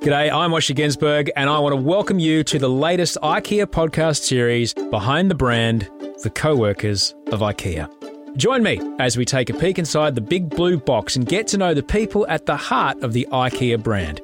G'day, I'm Osher Günsberg, and I want to welcome you to the latest IKEA podcast series, Behind the Brand, The Co-Workers of IKEA. Join me as we take a peek inside the big blue box and get to know the people at the heart of the IKEA brand.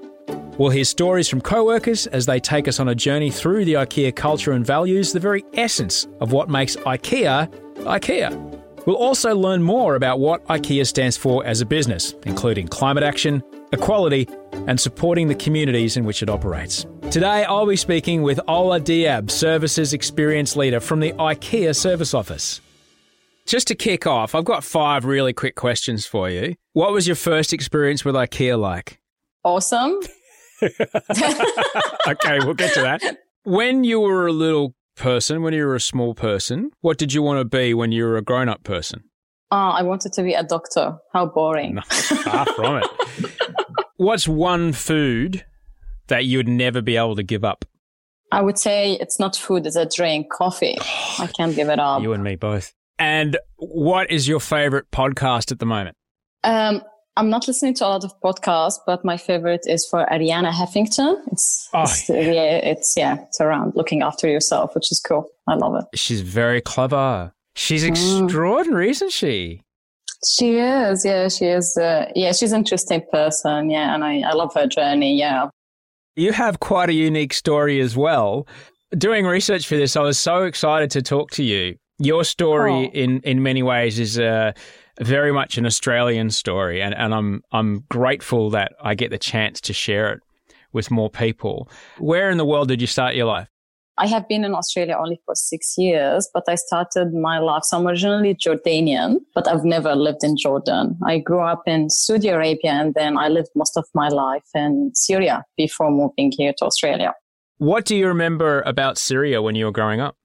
We'll hear stories from co-workers as they take us on a journey through the IKEA culture and values, the very essence of what makes IKEA IKEA. We'll also learn more about what IKEA stands for as a business, including climate action, equality, and supporting the communities in which it operates. Today, I'll be speaking with Ola Diab, Services Experience Leader from the IKEA Service Office. Just to kick off, I've got five really quick questions for you. What was your first experience with IKEA like? Awesome. okay, we'll get to that. When you were a little person, when you were a small person, what did you want to be when you were a grown up person? Oh, I wanted to be a doctor. How boring. Far from it. What's one food that you would never be able to give up? I would say it's not food, it's a drink, coffee. I can't give it up. You and me both. And what is your favorite podcast at the moment? Um, I'm not listening to a lot of podcasts, but my favorite is for Arianna Huffington. It's, Oh, it's, yeah, it's, yeah, it's around looking after yourself, which is cool. I love it. She's very clever. She's Mm. extraordinary, isn't she? She is, yeah, she is. Uh, yeah, she's an interesting person. Yeah. And I, I love her journey. Yeah. You have quite a unique story as well. Doing research for this, I was so excited to talk to you. Your story, Oh. in, in many ways, is uh, very much an Australian story, and, and I'm I'm grateful that I get the chance to share it with more people. Where in the world did you start your life? I have been in Australia only for six years, but I started my life. So I'm originally Jordanian, but I've never lived in Jordan. I grew up in Saudi Arabia and then I lived most of my life in Syria before moving here to Australia. What do you remember about Syria when you were growing up?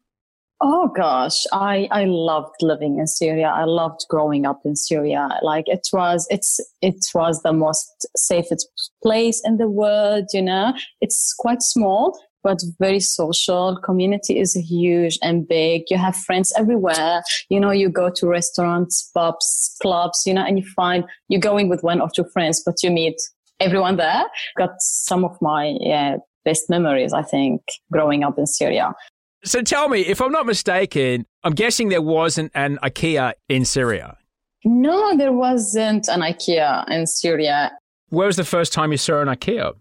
Oh gosh, I, I loved living in Syria. I loved growing up in Syria. Like it was, it's, it was the most safest place in the world, you know. It's quite small, but very social. Community is huge and big. You have friends everywhere. You know, you go to restaurants, pubs, clubs, you know, and you find you're going with one or two friends, but you meet everyone there. Got some of my, yeah, best memories, I think, growing up in Syria. So tell me, if I'm not mistaken, I'm guessing there wasn't an IKEA in Syria. No, there wasn't an IKEA in Syria. Where was the first time you saw an IKEA?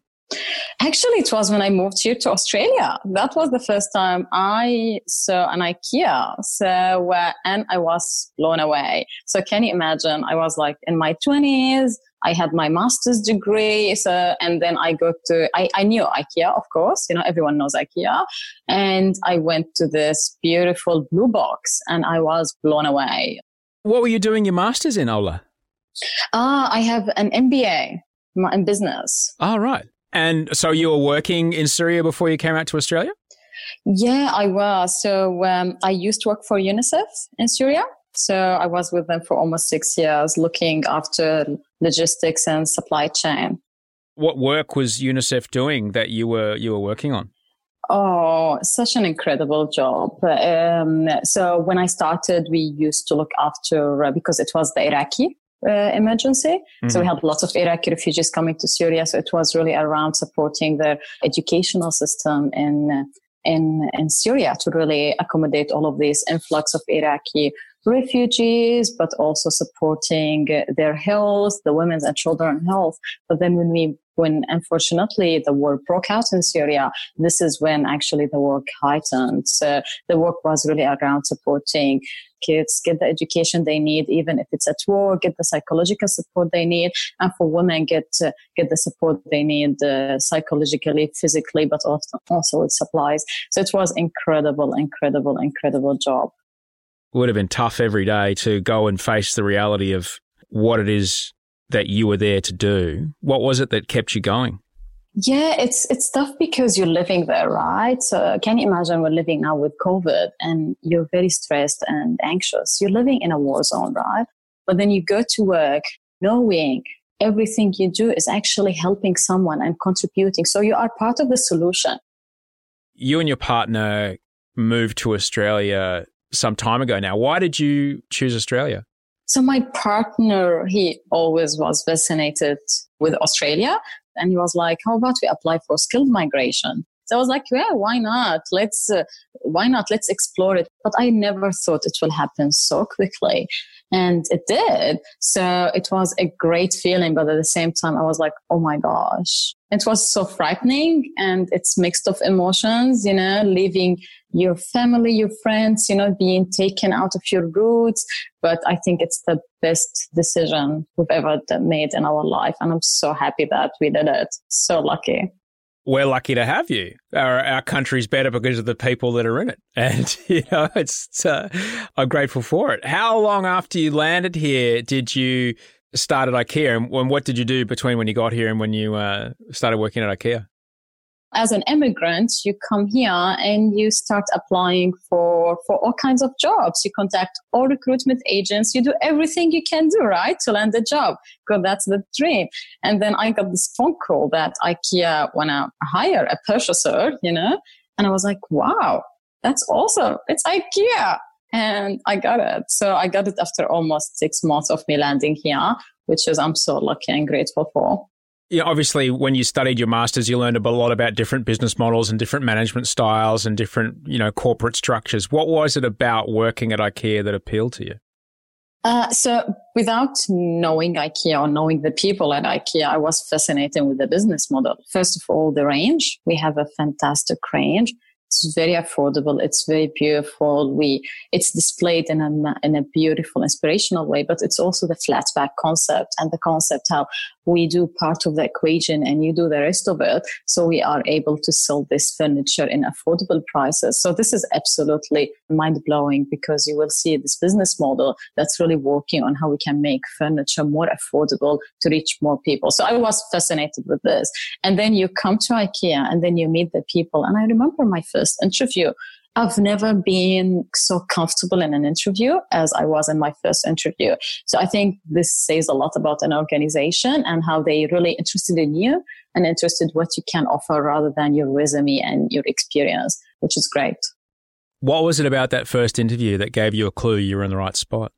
Actually, it was when I moved here to Australia. That was the first time I saw an IKEA. So, uh, and I was blown away. So can you imagine? I was like in my twenties. I had my master's degree. So, and then I go to, I, I knew IKEA, of course, you know, everyone knows IKEA. And I went to this beautiful blue box and I was blown away. What were you doing your master's in, Ola? Ah, I have an MBA in business. Oh, right. And so you were working in Syria before you came out to Australia? Yeah, I was. So um, I used to work for UNICEF in Syria. So I was with them for almost six years, looking after logistics and supply chain. What work was UNICEF doing that you were you were working on? Oh, such an incredible job. Um, so when I started, we used to look after, uh, because it was the Iraqi uh, emergency. So we had lots of Iraqi refugees coming to Syria. So it was really around supporting their educational system in, uh, in, in Syria to really accommodate all of this influx of Iraqi refugees, but also supporting their health, the women's and children health. But then when we, when unfortunately the war broke out in Syria, this is when actually the work heightened. So the work was really around supporting kids get the education they need, even if it's at war, get the psychological support they need, and for women get uh, get the support they need uh, psychologically, physically, but also also with supplies. So it was incredible, incredible, incredible job. Would have been tough every day to go and face the reality of what it is that you were there to do. What was it that kept you going? Yeah, it's it's tough because you're living there, right? So can you imagine we're living now with COVID and you're very stressed and anxious. You're living in a war zone, right? But then you go to work knowing everything you do is actually helping someone and contributing. So you are part of the solution. You and your partner moved to Australia some time ago now. Why did you choose Australia? So my partner, he always was fascinated with Australia. And he was like, how about we apply for skilled migration? So I was like, yeah, why not? Let's, uh, why not? Let's explore it. But I never thought it will happen so quickly. And it did. So it was a great feeling. But at the same time, I was like, oh my gosh. It was so frightening and it's mixed of emotions, you know, leaving your family, your friends, you know, being taken out of your roots. But I think it's the best decision we've ever made in our life. And I'm so happy that we did it. So lucky we're lucky to have you. Our, our country's better because of the people that are in it. And, you know, it's, uh, I'm grateful for it. How long after you landed here did you start at IKEA? And what did you do between when you got here and when you uh, started working at IKEA? as an immigrant, you come here and you start applying for, for all kinds of jobs. You contact all recruitment agents. You do everything you can do, right? To land a job. Because that's the dream. And then I got this phone call that IKEA want to hire a purchaser, you know? And I was like, wow, that's awesome. It's IKEA. And I got it. So I got it after almost six months of me landing here, which is I'm so lucky and grateful for yeah, obviously, when you studied your masters, you learned a lot about different business models and different management styles and different, you know, corporate structures. What was it about working at IKEA that appealed to you? Uh, so, without knowing IKEA or knowing the people at IKEA, I was fascinated with the business model. First of all, the range. We have a fantastic range. It's very affordable. It's very beautiful. We, it's displayed in a, in a beautiful, inspirational way, but it's also the flat pack concept and the concept how we do part of the equation and you do the rest of it. So we are able to sell this furniture in affordable prices. So this is absolutely mind blowing because you will see this business model that's really working on how we can make furniture more affordable to reach more people. So I was fascinated with this. And then you come to IKEA and then you meet the people. And I remember my first interview I've never been so comfortable in an interview as I was in my first interview. So I think this says a lot about an organization and how they really interested in you and interested what you can offer rather than your resume and your experience, which is great. What was it about that first interview that gave you a clue you were in the right spot?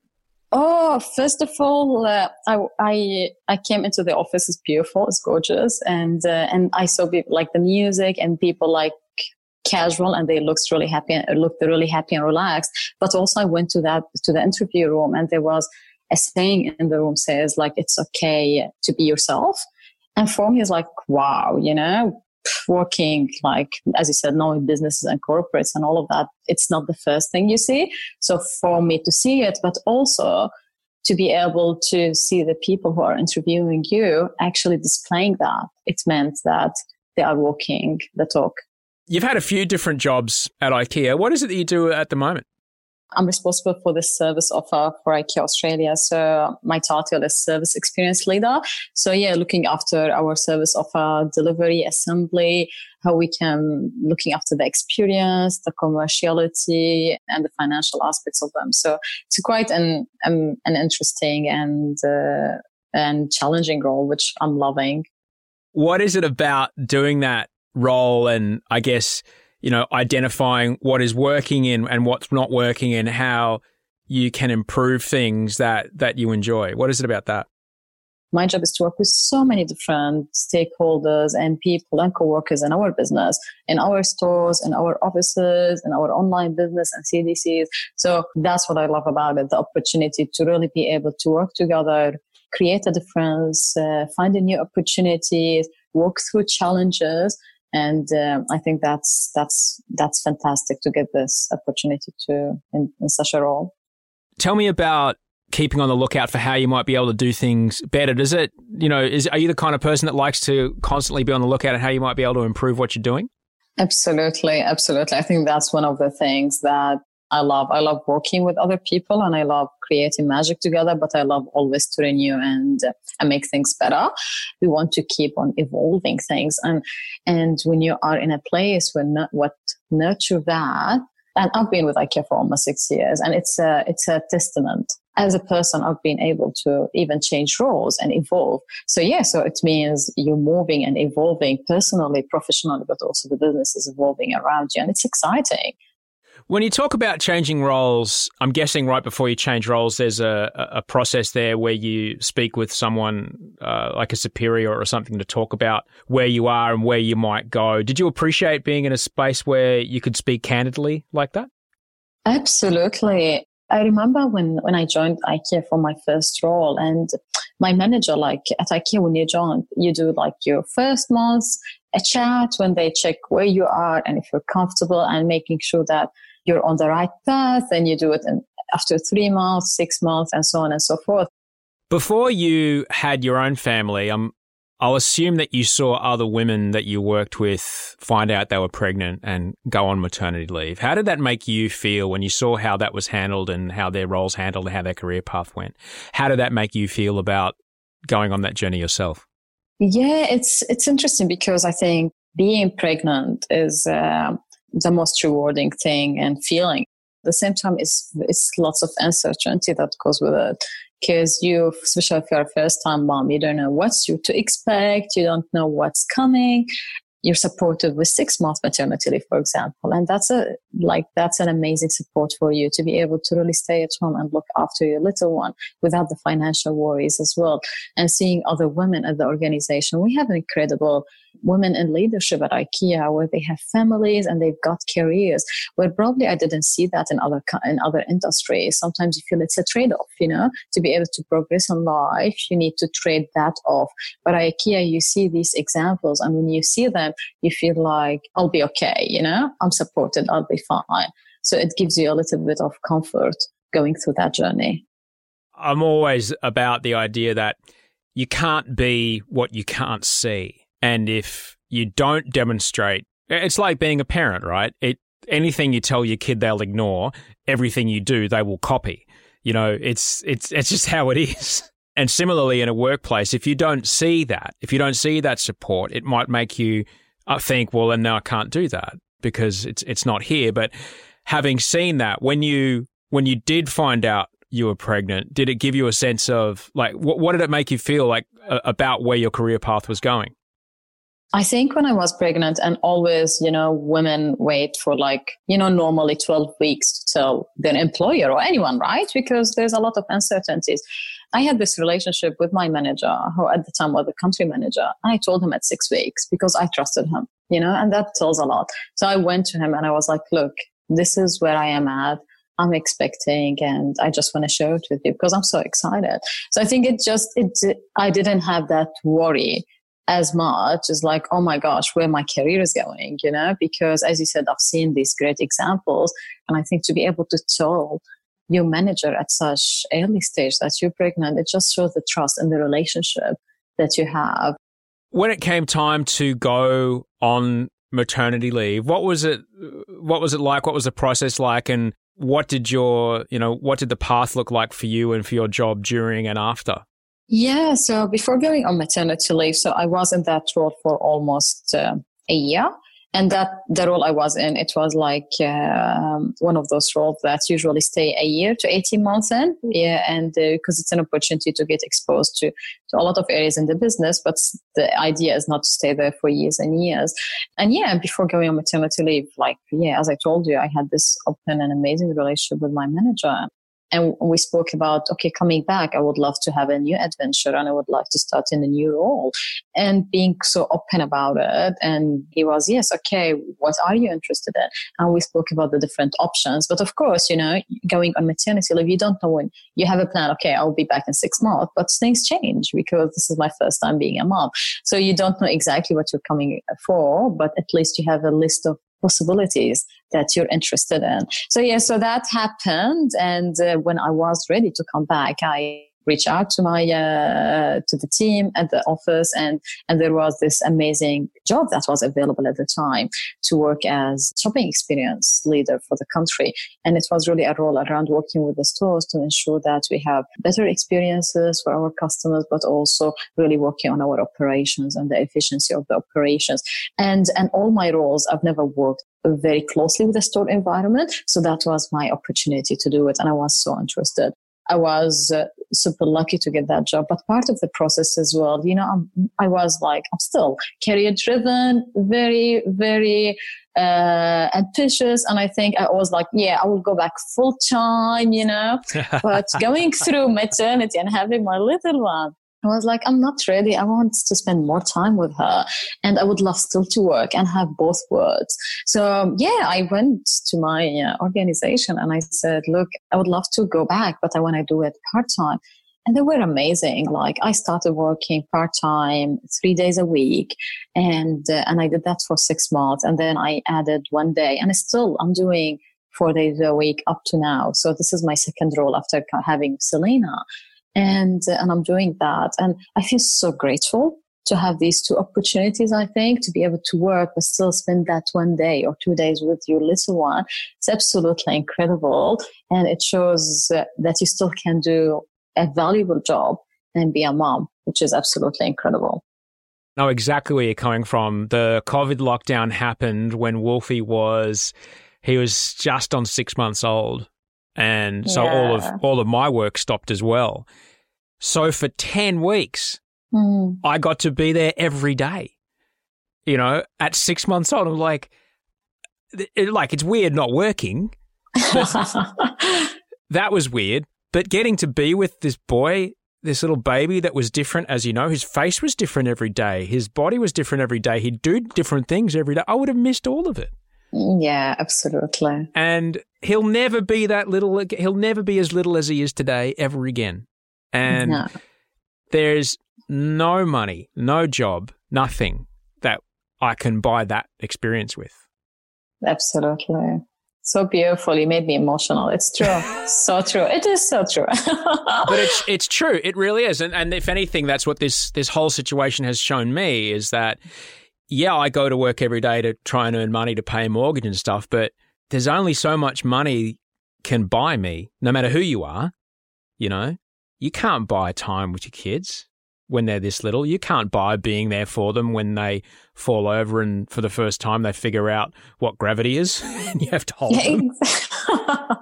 Oh, first of all, uh, I, I, I came into the office. It's beautiful. It's gorgeous, and uh, and I saw people, like the music and people like casual and they looked really happy and looked really happy and relaxed. But also I went to that, to the interview room and there was a saying in the room says like, it's okay to be yourself. And for me, it's like, wow, you know, working like, as you said, knowing businesses and corporates and all of that, it's not the first thing you see. So for me to see it, but also to be able to see the people who are interviewing you actually displaying that, it meant that they are walking the talk. You've had a few different jobs at IKEA. What is it that you do at the moment? I'm responsible for the service offer for IKEA Australia. So my title is service experience leader. So yeah, looking after our service offer delivery, assembly, how we can looking after the experience, the commerciality and the financial aspects of them. So it's quite an, um, an interesting and, uh, and challenging role, which I'm loving. What is it about doing that role and I guess, you know, identifying what is working in and what's not working and how you can improve things that, that you enjoy. What is it about that? My job is to work with so many different stakeholders and people and co-workers in our business, in our stores, in our offices, in our online business and CDCs. So that's what I love about it. The opportunity to really be able to work together, create a difference, uh, find a new opportunities, work through challenges and uh, I think that's that's that's fantastic to get this opportunity to in, in such a role. Tell me about keeping on the lookout for how you might be able to do things better. Does it, you know, is are you the kind of person that likes to constantly be on the lookout at how you might be able to improve what you're doing? Absolutely, absolutely. I think that's one of the things that I love. I love working with other people and I love creating magic together, but I love always to renew and, uh, and make things better. We want to keep on evolving things. And, and when you are in a place where not, what nurture that, and I've been with IKEA for almost six years and it's a, it's a testament as a person, I've been able to even change roles and evolve. So yeah, so it means you're moving and evolving personally, professionally, but also the business is evolving around you and it's exciting. When you talk about changing roles, I'm guessing right before you change roles, there's a, a process there where you speak with someone uh, like a superior or something to talk about where you are and where you might go. Did you appreciate being in a space where you could speak candidly like that? Absolutely. I remember when, when I joined IKEA for my first role and my manager, like at IKEA, when you join, you do like your first month, a chat when they check where you are and if you're comfortable and making sure that you're on the right path and you do it in, after three months, six months and so on and so forth. Before you had your own family, I'm I'll assume that you saw other women that you worked with find out they were pregnant and go on maternity leave. How did that make you feel when you saw how that was handled and how their roles handled and how their career path went? How did that make you feel about going on that journey yourself? Yeah, it's it's interesting because I think being pregnant is uh, the most rewarding thing and feeling. At the same time, it's it's lots of uncertainty that goes with it because you, especially if you're a first time mom, you don't know what to expect, you don't know what's coming. You're supported with six months maternity leave, for example. And that's a, like, that's an amazing support for you to be able to really stay at home and look after your little one without the financial worries as well. And seeing other women at the organization, we have an incredible women in leadership at IKEA where they have families and they've got careers where probably I didn't see that in other in other industries. Sometimes you feel it's a trade off, you know, to be able to progress in life, you need to trade that off. But at IKEA, you see these examples, and when you see them, you feel like I'll be okay, you know, I'm supported, I'll be fine. So it gives you a little bit of comfort going through that journey. I'm always about the idea that you can't be what you can't see. And if you don't demonstrate, it's like being a parent, right? It anything you tell your kid they'll ignore, everything you do they will copy. You know, it's it's it's just how it is. And similarly in a workplace, if you don't see that, if you don't see that support, it might make you uh, think, well, and now I can't do that because it's it's not here. But having seen that, when you when you did find out you were pregnant, did it give you a sense of like what, what did it make you feel like about where your career path was going? I think when I was pregnant and always, you know, women wait for like, you know, normally 12 weeks to tell their employer or anyone, right? Because there's a lot of uncertainties. I had this relationship with my manager, who at the time was the country manager. I told him at six weeks because I trusted him, you know, and that tells a lot. So I went to him and I was like, look, this is where I am at. I'm expecting and I just want to share it with you because I'm so excited. So I think it just, it, I didn't have that worry as much as like, oh my gosh, where my career is going, you know, because as you said, I've seen these great examples. And I think to be able to tell your manager at such early stage that you're pregnant, it just shows the trust and the relationship that you have. When it came time to go on maternity leave, what was it what was it like? What was the process like and what did your, you know, what did the path look like for you and for your job during and after? Yeah, so before going on maternity leave, so I was in that role for almost uh, a year. And that the role I was in, it was like um, one of those roles that usually stay a year to 18 months in. Yeah, and because uh, it's an opportunity to get exposed to, to a lot of areas in the business, but the idea is not to stay there for years and years. And yeah, before going on maternity leave, like, yeah, as I told you, I had this open and amazing relationship with my manager and we spoke about okay coming back i would love to have a new adventure and i would like to start in a new role. And being so open about it and he was yes okay what are you interested in? And we spoke about the different options. But of course you know going on maternity leave you don't know when you have a plan okay i'll be back in six months but things change because this is my first time being a mom. So you don't know exactly what you're coming for but at least you have a list of possibilities that you're interested in. So yeah, so that happened. And uh, when I was ready to come back, I reach out to my uh, to the team at the office and and there was this amazing job that was available at the time to work as shopping experience leader for the country and it was really a role around working with the stores to ensure that we have better experiences for our customers but also really working on our operations and the efficiency of the operations and and all my roles I've never worked very closely with the store environment. So that was my opportunity to do it. And I was so interested. I was uh, super lucky to get that job. But part of the process as well, you know, I'm, I was like, I'm still career driven, very, very uh, ambitious. And I think I was like, yeah, I will go back full time, you know, but going through maternity and having my little one, I was like, I'm not ready. I want to spend more time with her and I would love still to work and have both words. So yeah, I went to my uh, organization and I said, look, I would love to go back, but I want to do it part time. And they were amazing. Like I started working part time, three days a week, and uh, and I did that for six months, and then I added one day, and I still I'm doing four days a week up to now. So this is my second role after having Selena and uh, and I'm doing that, and I feel so grateful to have these two opportunities. I think to be able to work but still spend that one day or two days with your little one. It's absolutely incredible, and it shows uh, that you still can do a valuable job and be a mom, which is absolutely incredible. Know exactly where you're coming from. The COVID lockdown happened when Wolfie was he was just on six months old and so yeah. all of all of my work stopped as well. So for 10 weeks, mm. I got to be there every day. You know, at 6 months old, I'm like it, like it's weird not working. that was weird, but getting to be with this boy this little baby that was different, as you know, his face was different every day. His body was different every day. He'd do different things every day. I would have missed all of it. Yeah, absolutely. And he'll never be that little. He'll never be as little as he is today ever again. And no. there's no money, no job, nothing that I can buy that experience with. Absolutely. So beautiful. You made me emotional. It's true. so true. It is so true. but it's it's true. It really is. And and if anything, that's what this this whole situation has shown me is that yeah, I go to work every day to try and earn money to pay a mortgage and stuff, but there's only so much money can buy me, no matter who you are. You know, you can't buy time with your kids when they're this little. You can't buy being there for them when they fall over and for the first time they figure out what gravity is and you have to hold them.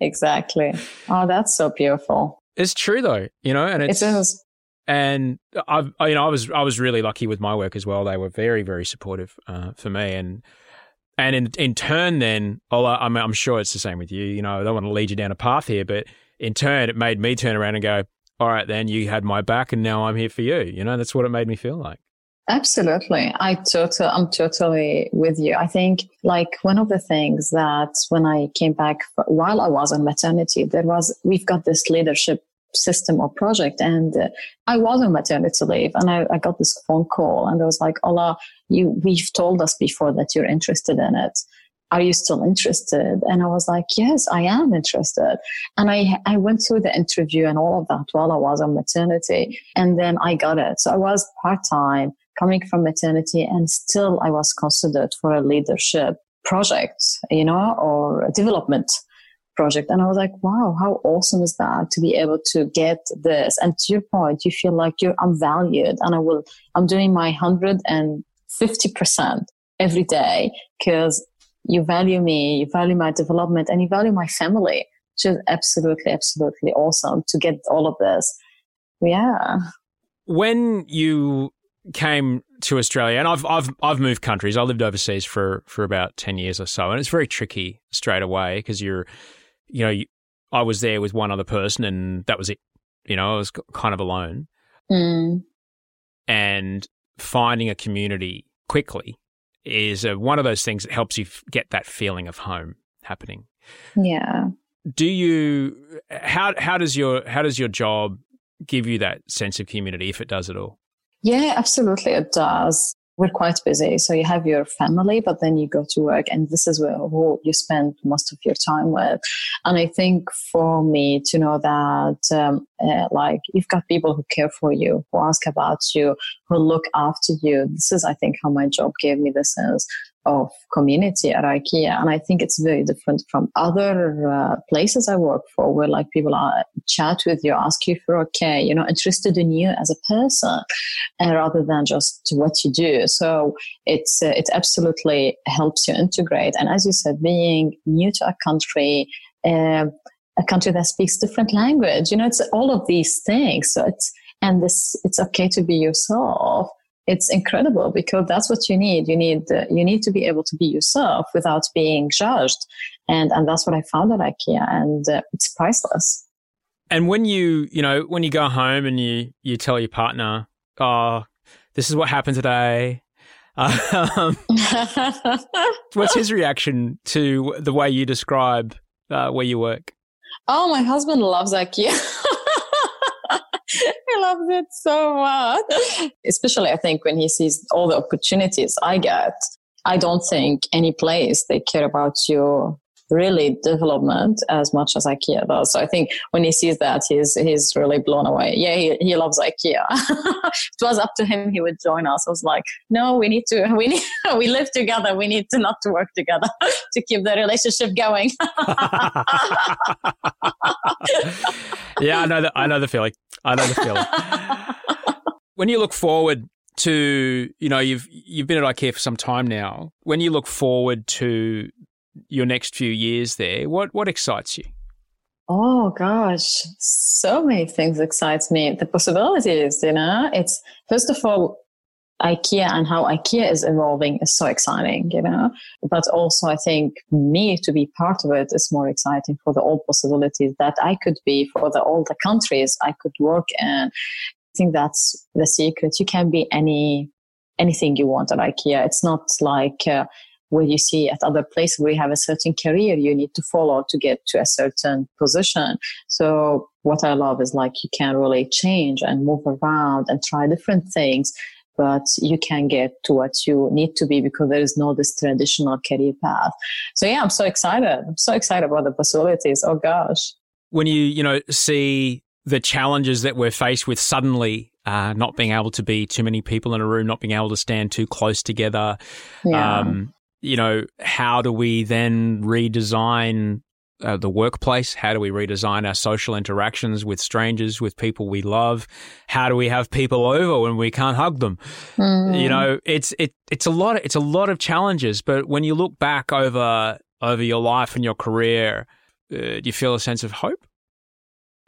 exactly. Oh, that's so beautiful. It's true though, you know, and it's, it is. And I've, you know, I was, I was really lucky with my work as well. They were very, very supportive uh, for me, and and in in turn, then, I'm, I'm sure it's the same with you. You know, I don't want to lead you down a path here, but in turn, it made me turn around and go, "All right, then you had my back, and now I'm here for you." You know, that's what it made me feel like. Absolutely. I total, I'm totally with you. I think like one of the things that when I came back while I was on maternity, there was, we've got this leadership system or project. And uh, I was on maternity leave and I, I, got this phone call and I was like, Ola, you, we've told us before that you're interested in it. Are you still interested? And I was like, yes, I am interested. And I, I went through the interview and all of that while I was on maternity. And then I got it. So I was part time coming from maternity and still I was considered for a leadership project, you know, or development project. And I was like, wow, how awesome is that to be able to get this? And to your point, you feel like you're, I'm valued and I will, I'm doing my 150% every day because you value me, you value my development and you value my family, is absolutely, absolutely awesome to get all of this. Yeah. When you came to Australia, and I've I've I've moved countries. I lived overseas for for about ten years or so, and it's very tricky straight away because you're you know, I was there with one other person and that was it. You know, I was kind of alone. Mm. And finding a community quickly is a, one of those things that helps you get that feeling of home happening. Yeah. Do you how how does your how does your job give you that sense of community if it does at all? Yeah, absolutely it does we're quite busy. So you have your family, but then you go to work and this is where who you spend most of your time with. And I think for me to know that, um, uh, like you've got people who care for you, who ask about you, who look after you. This is, I think, how my job gave me the sense of community at IKEA. And I think it's very different from other uh, places I work for where like people are chat with you, ask you for okay, you know, interested in you as a person and rather than just what you do. So it's, uh, it absolutely helps you integrate. And as you said, being new to a country, uh, a country that speaks different language. You know, it's all of these things. So it's, and this, it's okay to be yourself. It's incredible because that's what you need. You need, uh, you need to be able to be yourself without being judged. And, and that's what I found at IKEA and uh, it's priceless. And when you, you know, when you go home and you, you tell your partner, oh, this is what happened today. Um, what's his reaction to the way you describe uh, where you work? Oh, my husband loves IKEA. he loves it so much. Especially, I think, when he sees all the opportunities I get. I don't think any place they care about you really development as much as IKEA does. So I think when he sees that, he's he's really blown away. Yeah, he, he loves IKEA. it was up to him, he would join us. I was like, no, we need to, we need, we live together. We need to not to work together to keep the relationship going. yeah, I know that. I know the feeling. I know the feeling. when you look forward to you know you've you've been at IKEA for some time now. When you look forward to your next few years there, what what excites you? Oh gosh, so many things excites me. The possibilities, you know, it's first of all IKEA and how IKEA is evolving is so exciting, you know. But also, I think me to be part of it is more exciting for the all possibilities that I could be for the all the countries I could work in. I think that's the secret. You can be any anything you want at IKEA. It's not like uh, where you see at other places where you have a certain career you need to follow to get to a certain position. So what I love is like you can really change and move around and try different things but you can get to what you need to be because there is no this traditional career path. So yeah, I'm so excited. I'm so excited about the possibilities. Oh gosh. When you, you know, see the challenges that we're faced with suddenly uh, not being able to be too many people in a room, not being able to stand too close together. Yeah. Um, you know, how do we then redesign uh, the workplace? How do we redesign our social interactions with strangers, with people we love? How do we have people over when we can't hug them? Mm. You know, it's it it's a lot. Of, it's a lot of challenges. But when you look back over over your life and your career, uh, do you feel a sense of hope?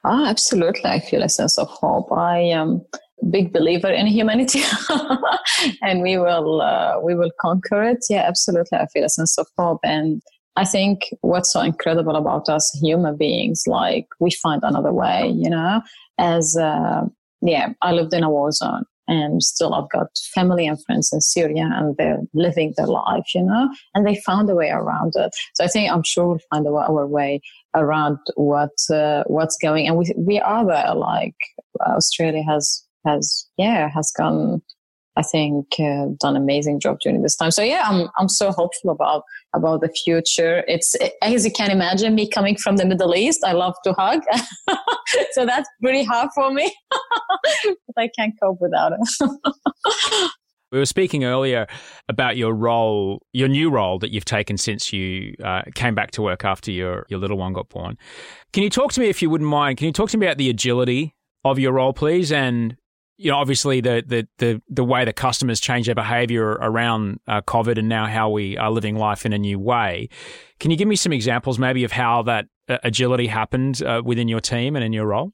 Oh, absolutely. I feel a sense of hope. I. Um, big believer in humanity. And we will uh, we will conquer it. Yeah absolutely. I feel a sense of hope. And i think what's so incredible about us human beings like we find another way you know? As uh, yeah i lived in a war zone and still I've got family and friends in Syria and they're living their life, you know, and they found a way around it. So I think I'm sure we'll find our way around what, uh, what's going. And we, we are there, like Australia has has yeah has gone I think uh, done amazing job during this time. So yeah, I'm I'm so hopeful about about the future. It's as you can imagine, me coming from the Middle East, I love to hug, so that's pretty hard for me, but I can't cope without it. we were speaking earlier about your role, your new role that you've taken since you uh, came back to work after your your little one got born. Can you talk to me, if you wouldn't mind? Can you talk to me about the agility of your role, please, and you know, obviously the, the, the, the way that customers change their behavior around uh, COVID and now how we are living life in a new way. Can you give me some examples maybe of how that uh, agility happened uh, within your team and in your role?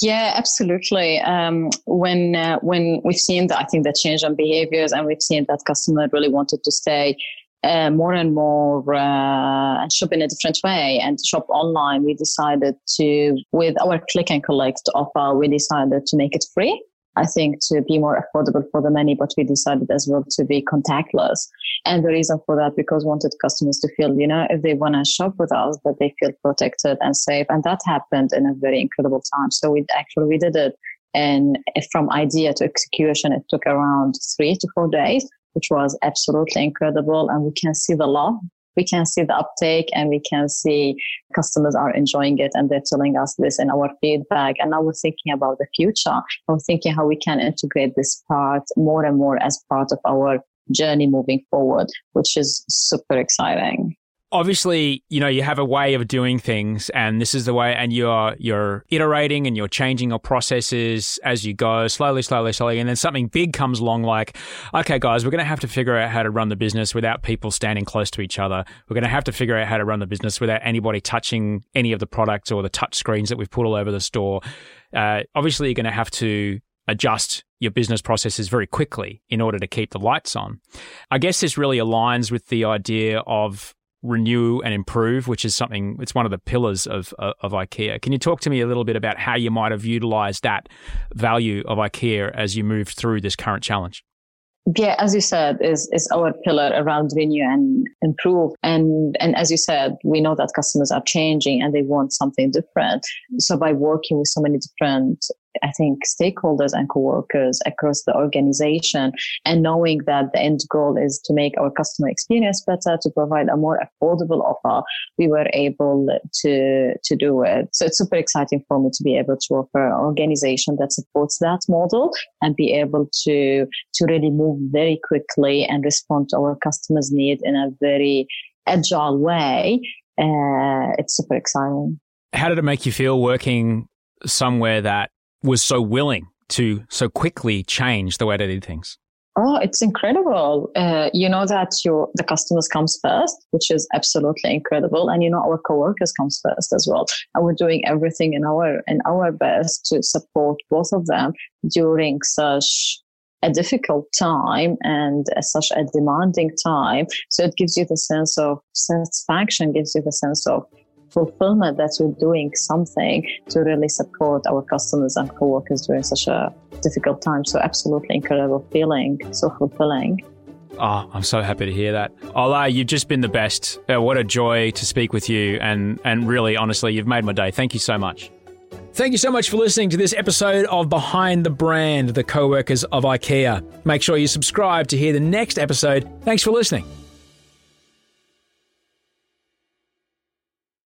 Yeah, absolutely. Um, when uh, when we've seen that, I think the change in behaviors, and we've seen that customer really wanted to stay uh, more and more uh, and shop in a different way and shop online. We decided to, with our click and collect offer, we decided to make it free. I think to be more affordable for the many, but we decided as well to be contactless. And the reason for that, because we wanted customers to feel, you know, if they want to shop with us, that they feel protected and safe. And that happened in a very incredible time. So we actually, we did it. And from idea to execution, it took around three to four days, which was absolutely incredible. And we can see the love we can see the uptake and we can see customers are enjoying it and they're telling us this in our feedback. And now we're thinking about the future. We're thinking how we can integrate this part more and more as part of our journey moving forward, which is super exciting. Obviously, you know, you have a way of doing things and this is the way and you're you're iterating and you're changing your processes as you go, slowly, slowly, slowly. And then something big comes along like, okay, guys, we're gonna have to figure out how to run the business without people standing close to each other. We're gonna have to figure out how to run the business without anybody touching any of the products or the touch screens that we've put all over the store. Uh, obviously you're gonna have to adjust your business processes very quickly in order to keep the lights on. I guess this really aligns with the idea of renew and improve, which is something, it's one of the pillars of, of, of IKEA. Can you talk to me a little bit about how you might have utilized that value of IKEA as you moved through this current challenge? yeah, as you said, is is our pillar around renew and improve. And and as you said, we know that customers are changing and they want something different. So by working with so many different I think stakeholders and coworkers across the organization and knowing that the end goal is to make our customer experience better, to provide a more affordable offer, we were able to, to do it. So it's super exciting for me to be able to offer an organization that supports that model and be able to, to really move very quickly and respond to our customers' need in a very agile way. Uh, it's super exciting. How did it make you feel working somewhere that was so willing to so quickly change the way they did things? Oh, it's incredible. Uh, you know that your the customers comes first, which is absolutely incredible. And you know our coworkers comes first as well. And we're doing everything in our in our best to support both of them during such a difficult time and such a demanding time. So it gives you the sense of satisfaction, gives you the sense of fulfillment that you're doing something to really support our customers and coworkers during such a difficult time. So absolutely incredible feeling, so fulfilling. Oh, I'm so happy to hear that. Ola, you've just been the best. Uh, what a joy to speak with you. And, and really, honestly, you've made my day. Thank you so much. Thank you so much for listening to this episode of Behind the Brand, the co workers of IKEA. Make sure you subscribe to hear the next episode. Thanks for listening.